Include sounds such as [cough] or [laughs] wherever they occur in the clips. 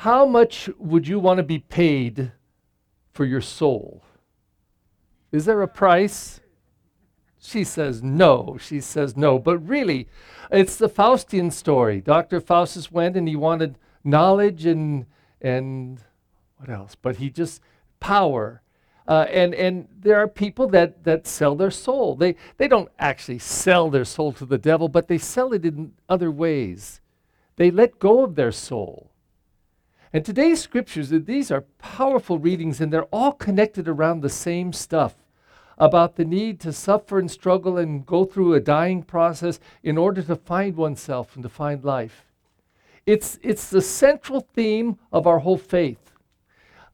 How much would you want to be paid for your soul? Is there a price? She says no. She says no. But really, it's the Faustian story. Dr. Faustus went and he wanted knowledge and and what else? But he just power. Uh, and and there are people that that sell their soul. They they don't actually sell their soul to the devil, but they sell it in other ways. They let go of their soul. And today's scriptures, these are powerful readings, and they're all connected around the same stuff about the need to suffer and struggle and go through a dying process in order to find oneself and to find life. It's, it's the central theme of our whole faith.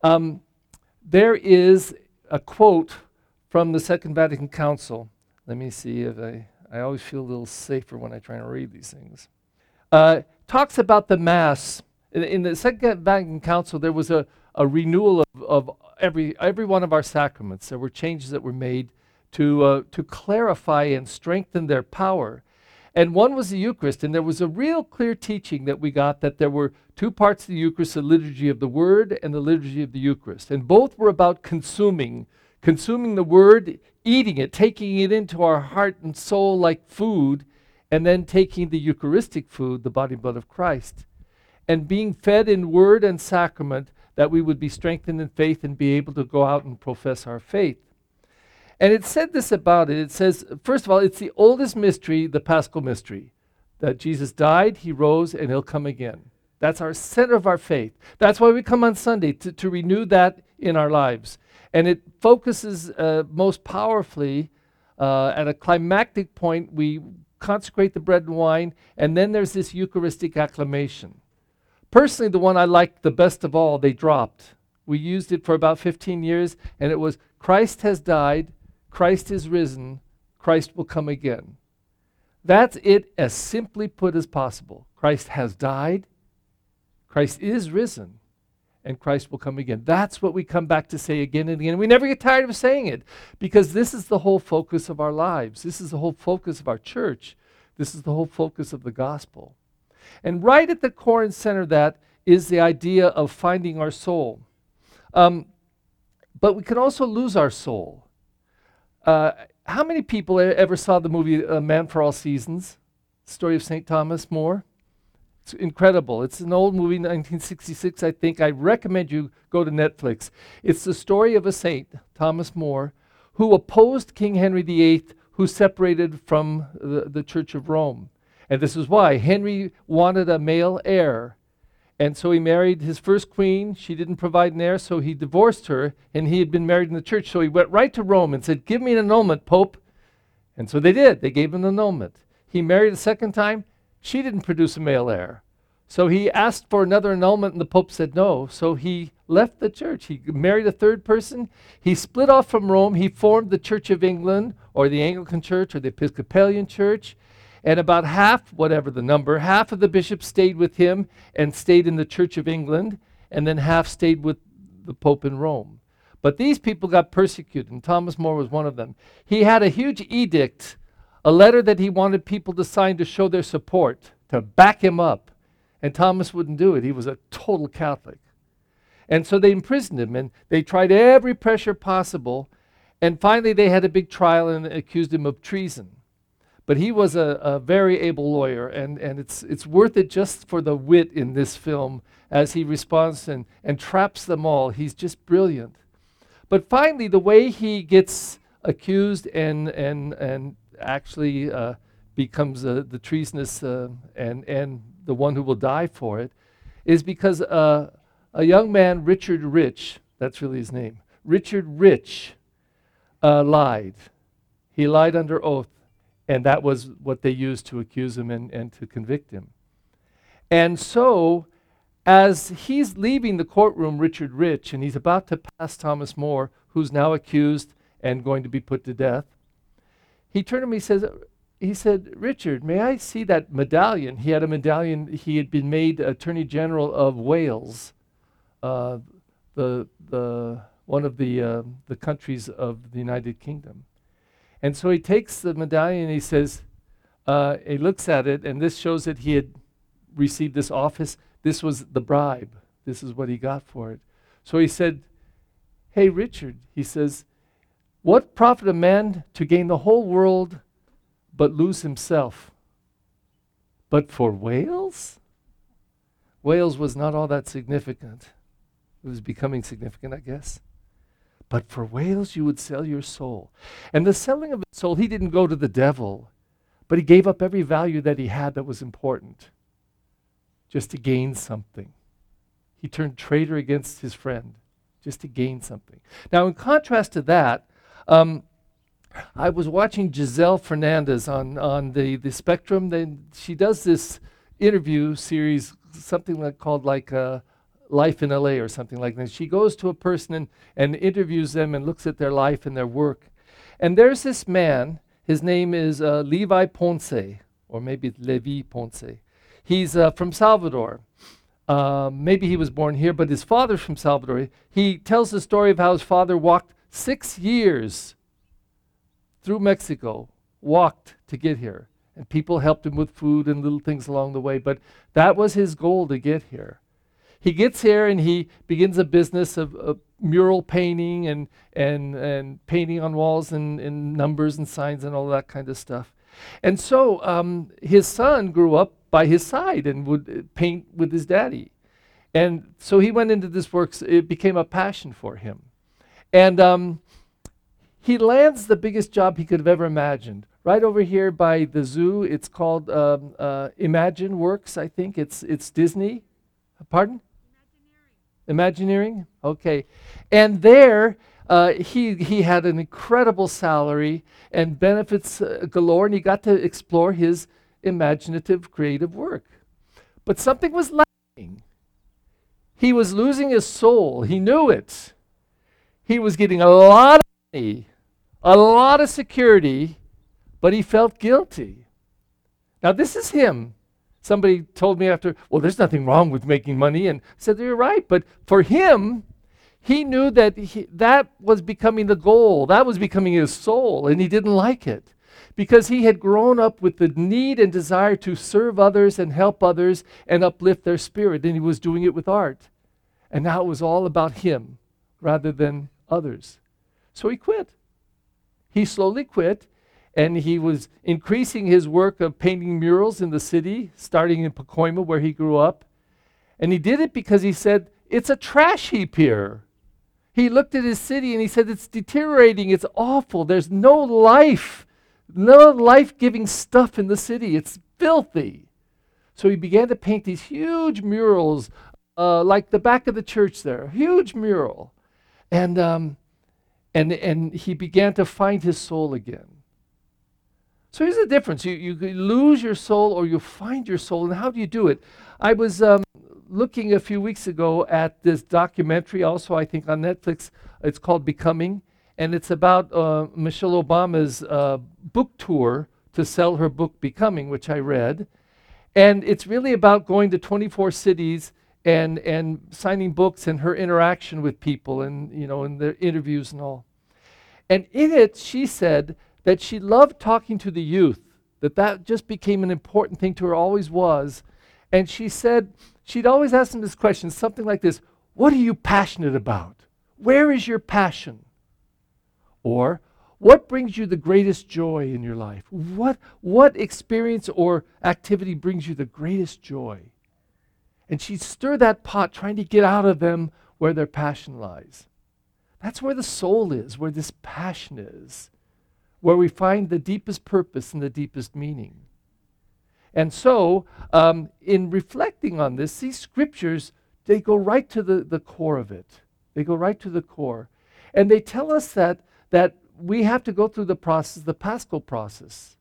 Um, there is a quote from the Second Vatican Council. Let me see if I, I always feel a little safer when I try to read these things. Uh, talks about the Mass. In, the Second Vatican Council, there was a, a renewal of, of every, every one of our sacraments. There were changes that were made to, uh, to clarify and strengthen their power. And one was the Eucharist, and there was a real clear teaching that we got that there were two parts of the Eucharist the liturgy of the Word and the liturgy of the Eucharist. And both were about consuming, consuming the Word, eating it, taking it into our heart and soul like food, and then taking the Eucharistic food, the body and blood of Christ, and being fed in Word and sacrament that we would be strengthened in faith and be able to go out and profess our faith. And it said this about it. It says, first of all, it's the oldest mystery, the Paschal mystery, that Jesus died, he rose, and he'll come again. That's our center of our faith. That's why we come on Sunday, to, to renew that in our lives. And it focuses uh, most powerfully uh, at a climactic point. We consecrate the bread and wine, and then there's this Eucharistic acclamation. Personally, the one I liked the best of all, they dropped. We used it for about 15 years, and it was Christ has died, Christ is risen, Christ will come again. That's it as simply put as possible. Christ has died, Christ is risen, and Christ will come again. That's what we come back to say again and again. We never get tired of saying it because this is the whole focus of our lives. This is the whole focus of our church. This is the whole focus of the gospel. And right at the core and center of that is the idea of finding our soul. Um, but we can also lose our soul. Uh, how many people ever saw the movie uh, Man for All Seasons? Story of St. Thomas More? It's incredible. It's an old movie, 1966, I think. I recommend you go to Netflix. It's the story of a saint, Thomas More, who opposed King Henry VIII, who separated from the, the Church of Rome. And this is why Henry wanted a male heir. And so he married his first queen. She didn't provide an heir, so he divorced her, and he had been married in the church. So he went right to Rome and said, Give me an annulment, Pope. And so they did. They gave him an annulment. He married a second time. She didn't produce a male heir. So he asked for another annulment, and the Pope said no. So he left the church. He married a third person. He split off from Rome. He formed the Church of England, or the Anglican Church, or the Episcopalian Church. And about half, whatever the number, half of the bishops stayed with him and stayed in the Church of England, and then half stayed with the Pope in Rome. But these people got persecuted, and Thomas More was one of them. He had a huge edict, a letter that he wanted people to sign to show their support, to back him up. And Thomas wouldn't do it. He was a total Catholic. And so they imprisoned him, and they tried every pressure possible. And finally, they had a big trial and accused him of treason. But he was a, a very able lawyer, and, and it's, it's worth it just for the wit in this film as he responds and, and traps them all. He's just brilliant. But finally, the way he gets accused and, and, and actually uh, becomes uh, the treasonous uh, and, and the one who will die for it is because uh, a young man, Richard Rich, that's really his name, Richard Rich, uh, lied. He lied under oath and that was what they used to accuse him and, and to convict him. And so, as he's leaving the courtroom, Richard Rich, and he's about to pass Thomas More, who's now accused and going to be put to death, he turned to me and says, he said, Richard, may I see that medallion? He had a medallion, he had been made Attorney General of Wales, uh, the, the, one of the, uh, the countries of the United Kingdom. And so he takes the medallion and he says, uh, he looks at it, and this shows that he had received this office. This was the bribe. this is what he got for it. So he said, Hey, Richard, he says, What profit a man to gain the whole world but lose himself? But for Wales? Wales was not all that significant. It was becoming significant, I guess. But for Wales, you would sell your soul. And the selling of his soul, he didn't go to the devil, but he gave up every value that he had that was important just to gain something. He turned traitor against his friend just to gain something. Now, in contrast to that, um, I was watching Giselle Fernandez on, on the, the Spectrum. Then she does this interview series, something like called like uh, Life in LA or something like that. She goes to a person and, and interviews them and looks at their life and their work. And there's this man, his name is uh, Levi Ponce, or maybe Levi Ponce. He's uh, from Salvador. Uh, maybe he was born here, but his father's from Salvador. He tells the story of how his father walked six years through Mexico, walked to get here. And people helped him with food and little things along the way, but that was his goal to get here. He gets here and he begins a business of, of mural painting and, and, and painting on walls and, and numbers and signs and all that kind of stuff. And so um, his son grew up by his side and would uh, paint with his daddy. And so he went into this work, it became a passion for him. And um, he lands the biggest job he could have ever imagined. Right over here by the zoo, it's called um, uh, Imagine Works, I think. It's, it's Disney. Pardon? Imagineering. Okay. And there, uh, he, he had an incredible salary and benefits uh, galore, and he got to explore his imaginative, creative work. But something was lacking. He was losing his soul. He knew it. He was getting a lot of money, a lot of security, but he felt guilty. Now, this is him. Somebody told me after, well, there's nothing wrong with making money, and I said, You're right. But for him, he knew that he, that was becoming the goal, that was becoming his soul, and he didn't like it because he had grown up with the need and desire to serve others and help others and uplift their spirit, and he was doing it with art. And now it was all about him rather than others. So he quit. He slowly quit, and he was increasing his work of painting murals in the city, starting in Pacoima, where he grew up. And he did it because he said, It's a trash heap here. He looked at his city and he said, It's deteriorating. It's awful. There's no life, no life giving stuff in the city. It's filthy. So he began to paint these huge murals, uh, like the back of the church there, huge mural. And, um, and, and he began to find his soul again. So here's the difference you, you lose your soul or you find your soul. And how do you do it? I was um, looking a few weeks ago at this documentary, also, I think, on Netflix. It's called Becoming, and it's about uh, Michelle Obama's uh, book tour to sell her book Becoming, which I read. And it's really about going to 24 cities and, and signing books and her interaction with people and, you know, and their interviews and all. And in it, she said that she loved talking to the youth, that that just became an important thing to her, always was. And she said, she'd always ask them this question, something like this What are you passionate about? Where is your passion? Or, what brings you the greatest joy in your life? What, what experience or activity brings you the greatest joy? And she'd stir that pot, trying to get out of them where their passion lies. That's where the soul is, where this passion is, where we find the deepest purpose and the deepest meaning. And so, um, in reflecting on this, these scriptures, they go right to the, the core of it. They go right to the core. And they tell us that, that we have to go through the process, the paschal process,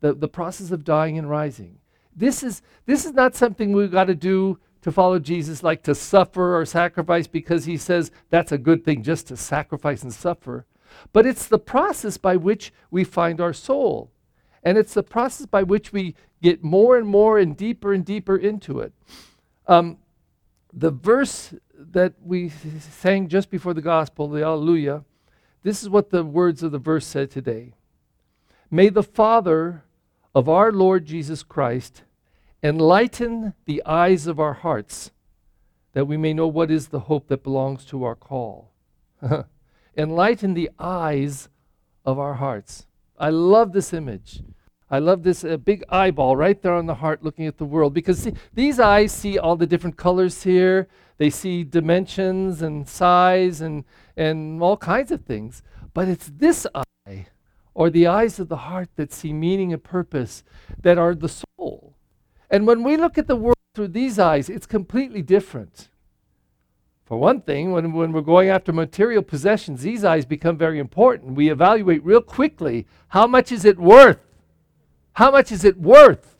the, the process of dying and rising. This is, this is not something we've got to do to follow Jesus, like to suffer or sacrifice, because he says that's a good thing just to sacrifice and suffer. But it's the process by which we find our soul. And it's the process by which we get more and more and deeper and deeper into it. Um, the verse that we sang just before the gospel, the Alleluia, this is what the words of the verse said today. May the Father of our Lord Jesus Christ enlighten the eyes of our hearts, that we may know what is the hope that belongs to our call. [laughs] Enlighten the eyes of our hearts. I love this image. I love this uh, big eyeball right there on the heart looking at the world because see, these eyes see all the different colors here. They see dimensions and size and, and all kinds of things. But it's this eye, or the eyes of the heart, that see meaning and purpose, that are the soul. And when we look at the world through these eyes, it's completely different. For one thing, when, when we're going after material possessions, these eyes become very important. We evaluate real quickly how much is it worth? How much is it worth?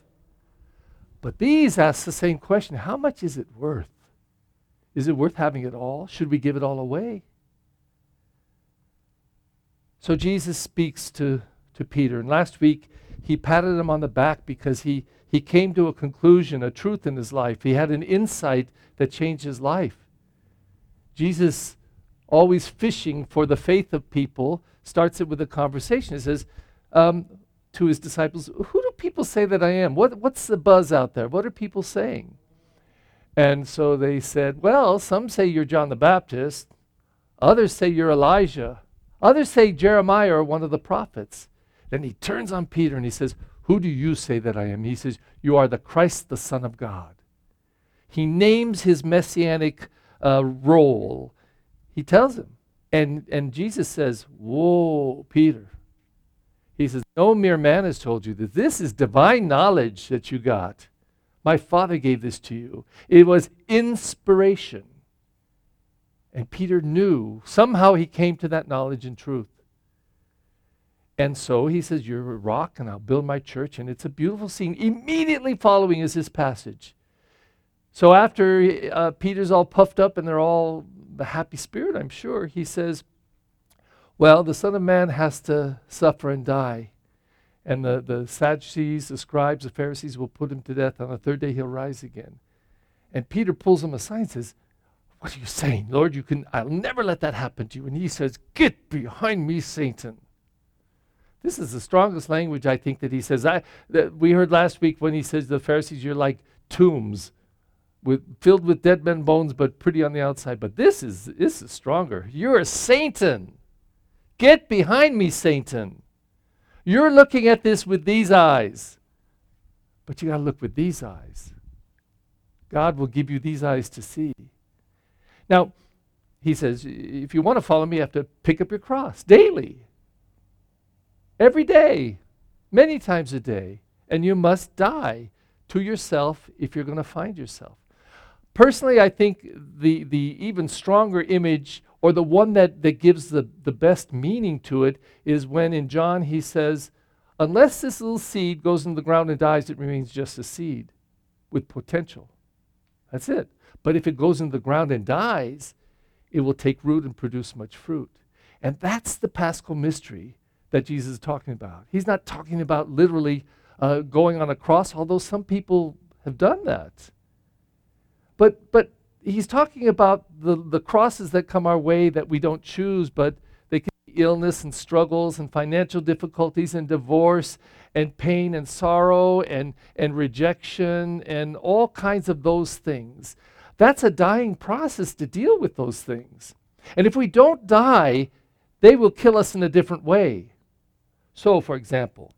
But these ask the same question how much is it worth? Is it worth having it all? Should we give it all away? So Jesus speaks to, to Peter. And last week, he patted him on the back because he, he came to a conclusion, a truth in his life. He had an insight that changed his life. Jesus, always fishing for the faith of people, starts it with a conversation. He says, um, to his disciples, Who do people say that I am? What, what's the buzz out there? What are people saying? And so they said, Well, some say you're John the Baptist, others say you're Elijah, others say Jeremiah or one of the prophets. Then he turns on Peter and he says, Who do you say that I am? He says, You are the Christ, the Son of God. He names his messianic uh, role. He tells him. And, and Jesus says, Whoa, Peter, he says, No mere man has told you that this is divine knowledge that you got. My Father gave this to you. It was inspiration. And Peter knew, somehow he came to that knowledge and truth. And so he says, You're a rock, and I'll build my church. And it's a beautiful scene. Immediately following is this passage. So after uh, Peter's all puffed up and they're all the happy spirit, I'm sure, he says, well, the Son of Man has to suffer and die. And the, the Sadducees, the scribes, the Pharisees will put him to death. On the third day, he'll rise again. And Peter pulls him aside and says, What are you saying, Lord? You can, I'll never let that happen to you. And he says, Get behind me, Satan. This is the strongest language I think that he says. I, that we heard last week when he says the Pharisees, you're like tombs with, filled with dead men bones, but pretty on the outside. But this is, this is stronger. You're a Satan. Get behind me, Satan. You're looking at this with these eyes, but you got to look with these eyes. God will give you these eyes to see. Now, he says, if you want to follow me, you have to pick up your cross daily, every day, many times a day, and you must die to yourself if you're going to find yourself. Personally, I think the, the even stronger image or the one that, that gives the, the best meaning to it is when in John he says, Unless this little seed goes into the ground and dies, it remains just a seed with potential. That's it. But if it goes into the ground and dies, it will take root and produce much fruit. And that's the paschal mystery that Jesus is talking about. He's not talking about literally uh, going on a cross, although some people have done that. But, but he's talking about the, the crosses that come our way that we don't choose, but they can be illness and struggles and financial difficulties and divorce and pain and sorrow and, and rejection and all kinds of those things. That's a dying process to deal with those things. And if we don't die, they will kill us in a different way. So, for example,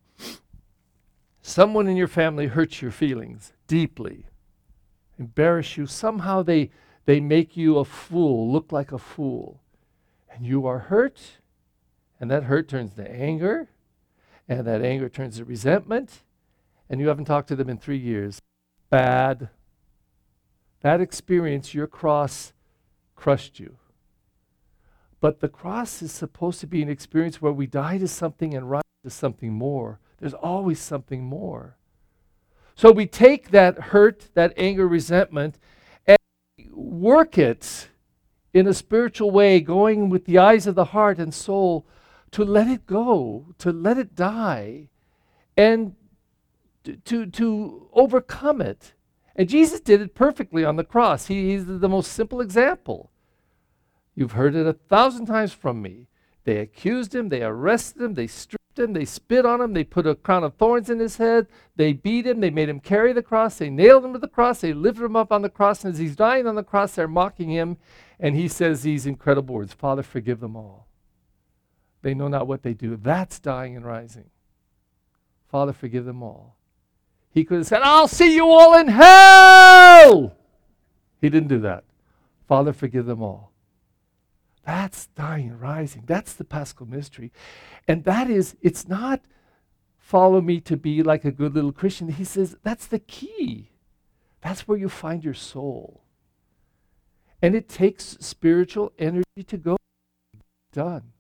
someone in your family hurts your feelings deeply embarrass you. Somehow they, they make you a fool, look like a fool. And you are hurt, and that hurt turns to anger, and that anger turns to resentment, and you haven't talked to them in three years. Bad. That experience, your cross crushed you. But the cross is supposed to be an experience where we die to something and rise to something more. There's always something more. So we take that hurt, that anger, resentment, and work it in a spiritual way, going with the eyes of the heart and soul to let it go, to let it die, and to, to overcome it. And Jesus did it perfectly on the cross. He, he's the most simple example. You've heard it a thousand times from me. They accused him, they arrested him, they stripped whipped him, they spit on him, they put a crown of thorns in his head, they beat him, they made him carry the cross, they nailed him to the cross, they lifted him up on the cross, and as he's dying on the cross, they're mocking him, and he says these incredible words Father, forgive them all. They know not what they do. That's dying and rising. Father, forgive them all. He could have said, I'll see you all in hell. He didn't do that. Father, forgive them all. That's dying and rising. That's the paschal mystery. And that is, it's not follow me to be like a good little Christian. He says that's the key. That's where you find your soul. And it takes spiritual energy to go done.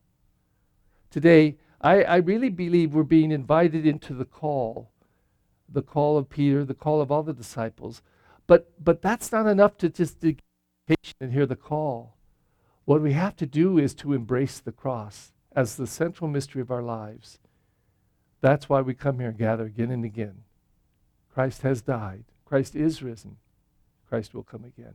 Today, I, I really believe we're being invited into the call, the call of Peter, the call of all the disciples. But but that's not enough to just patient and hear the call. What we have to do is to embrace the cross as the central mystery of our lives. That's why we come here and gather again and again. Christ has died. Christ is risen. Christ will come again.